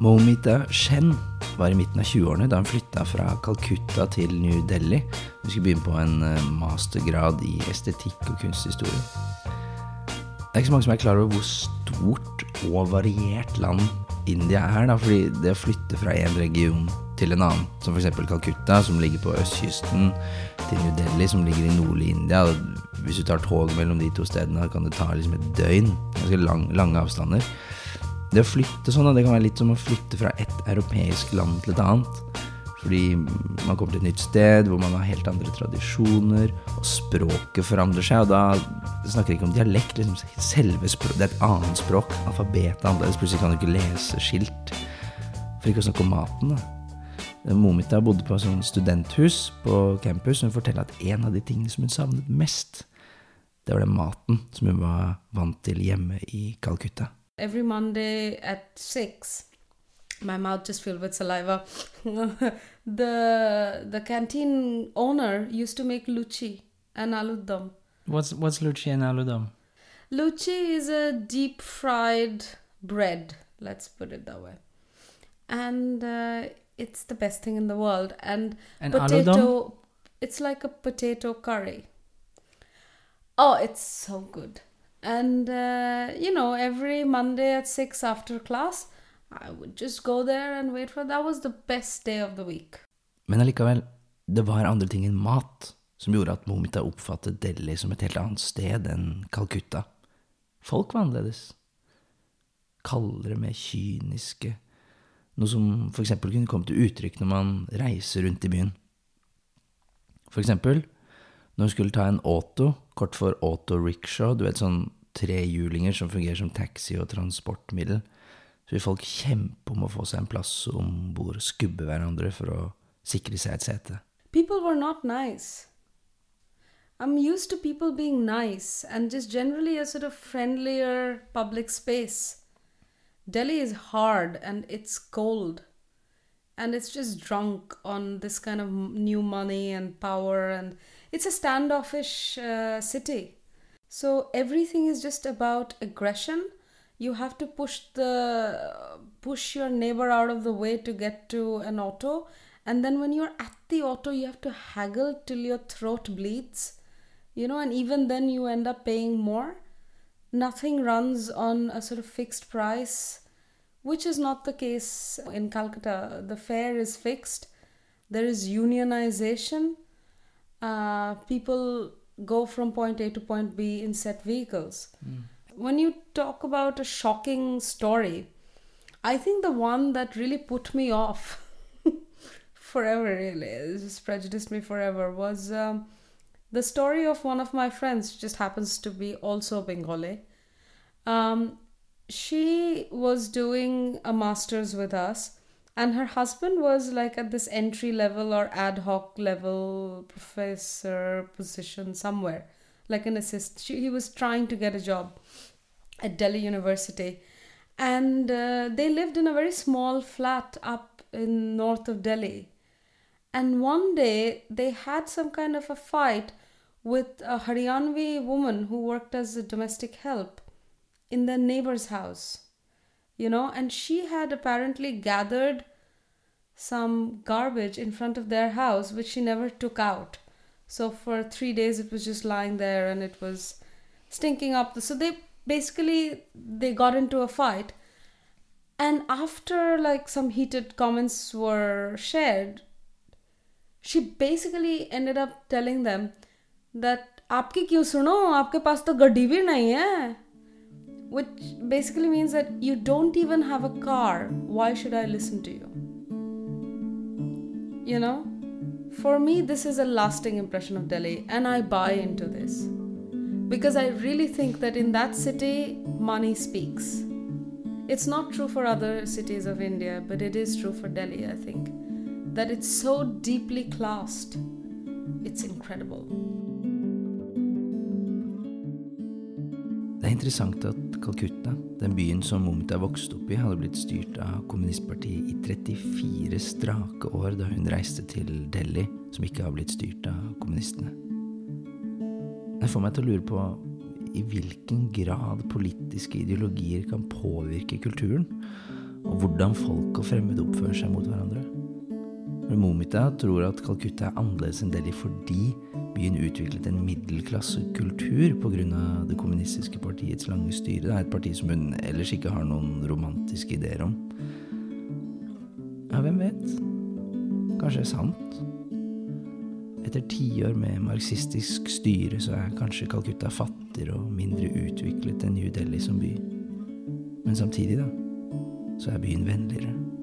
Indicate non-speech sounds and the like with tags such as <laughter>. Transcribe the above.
Momita Shen var i midten av 20-årene da hun flytta fra Calcutta til New Delhi. Hun skulle begynne på en eh, mastergrad i estetikk og kunsthistorie. Det er ikke så mange som er klar over hvor stort og variert land India er. da, fordi det å flytte fra en region til en annen, som f.eks. Calcutta, som ligger på østkysten, til New Delhi, som ligger i nordlig India Hvis du tar tog mellom de to stedene, kan det ta liksom et døgn. Ganske lang, lange avstander. Det å flytte sånn, det kan være litt som å flytte fra et europeisk land til et annet. Fordi man kommer til et nytt sted hvor man har helt andre tradisjoner, og språket forandrer seg. Og da snakker vi ikke om dialekt, liksom selve språk, Det er et annet språk. Alfabetet er annerledes. Plutselig kan du ikke lese skilt. For ikke å snakke om maten, da. Momita bodde på et sånn studenthus på campus. Hun forteller at en av de tingene som hun savnet mest, det var den maten som hun var vant til hjemme i Calcutta. Every Monday at 6, my mouth just filled with saliva. <laughs> the the canteen owner used to make luchi and aludam. What's what's luchi and aludam? Luchi is a deep fried bread. Let's put it that way, and uh, it's the best thing in the world. And, And potato, aludam? it's like a potato curry. Oh, it's so good. And uh, you know, every Monday at six after class, I would just go there and wait for. That was the best day of the week. Men allikevel, det var andre ting enn mat som gjorde at Momita oppfattet Delhi som et helt annet sted enn Calcutta. Folk var annerledes. Kaldere, mer kyniske. Noe som for eksempel kunne komme til uttrykk når man reiser rundt i byen. For eksempel når hun skulle ta en auto, kort for auto rickshaw, du vet sånn trehjulinger som fungerer som taxi og transportmiddel, så vil folk kjempe om å få seg en plass om bord, skubbe hverandre for å sikre seg et sete. People were not nice. I'm used to people being nice and just generally a sort of friendlier public space. Delhi is hard and it's cold and it's just drunk on this kind of new money and power and it's a standoffish uh, city. So everything is just about aggression. You have to push the push your neighbor out of the way to get to an auto. And then when you're at the auto you have to haggle till your throat bleeds you know and even then you end up paying more. Nothing runs on a sort of fixed price, which is not the case in Calcutta. The fare is fixed, there is unionization. Uh, people go from point A to point B in set vehicles. When you talk about a shocking story, I think the one that really put me off <laughs> forever, really, just prejudiced me forever, was. Um, the story of one of my friends just happens to be also Bengali. Um, she was doing a master's with us, and her husband was like at this entry level or ad hoc level professor position somewhere, like an assist. She, he was trying to get a job at Delhi University, and uh, they lived in a very small flat up in north of Delhi. And one day they had some kind of a fight with a Haryanvi woman who worked as a domestic help in their neighbor's house. You know, and she had apparently gathered some garbage in front of their house which she never took out. So for three days it was just lying there and it was stinking up. So they basically they got into a fight and after like some heated comments were shared she basically ended up telling them that आपकी क्यों सुनो आपके पास तो गड्डी भी नहीं है which basically means that you don't even have a car why should I listen to you? You know? For me this is a lasting impression of Delhi and I buy into this. Because I really think that in that city money speaks. It's not true for other cities of India but it is true for Delhi I think that it's so deeply classed. It's incredible er interessant at Calcutta, den byen som Momita vokste opp i, hadde blitt styrt av kommunistpartiet i 34 strake år da hun reiste til Delhi, som ikke har blitt styrt av kommunistene. Det får meg til å lure på i hvilken grad politiske ideologier kan påvirke kulturen, og hvordan folk og fremmede oppfører seg mot hverandre. Momita tror at Calcutta er annerledes enn Delhi fordi byen utviklet en middelklassekultur pga. det kommunistiske partiets lange styre. Det er et parti som hun ellers ikke har noen romantiske ideer om. Ja, hvem vet? Kanskje det er sant? Etter tiår med marxistisk styre så er kanskje Calcutta fattigere og mindre utviklet enn New Delhi som by. Men samtidig, da, så er byen vennligere.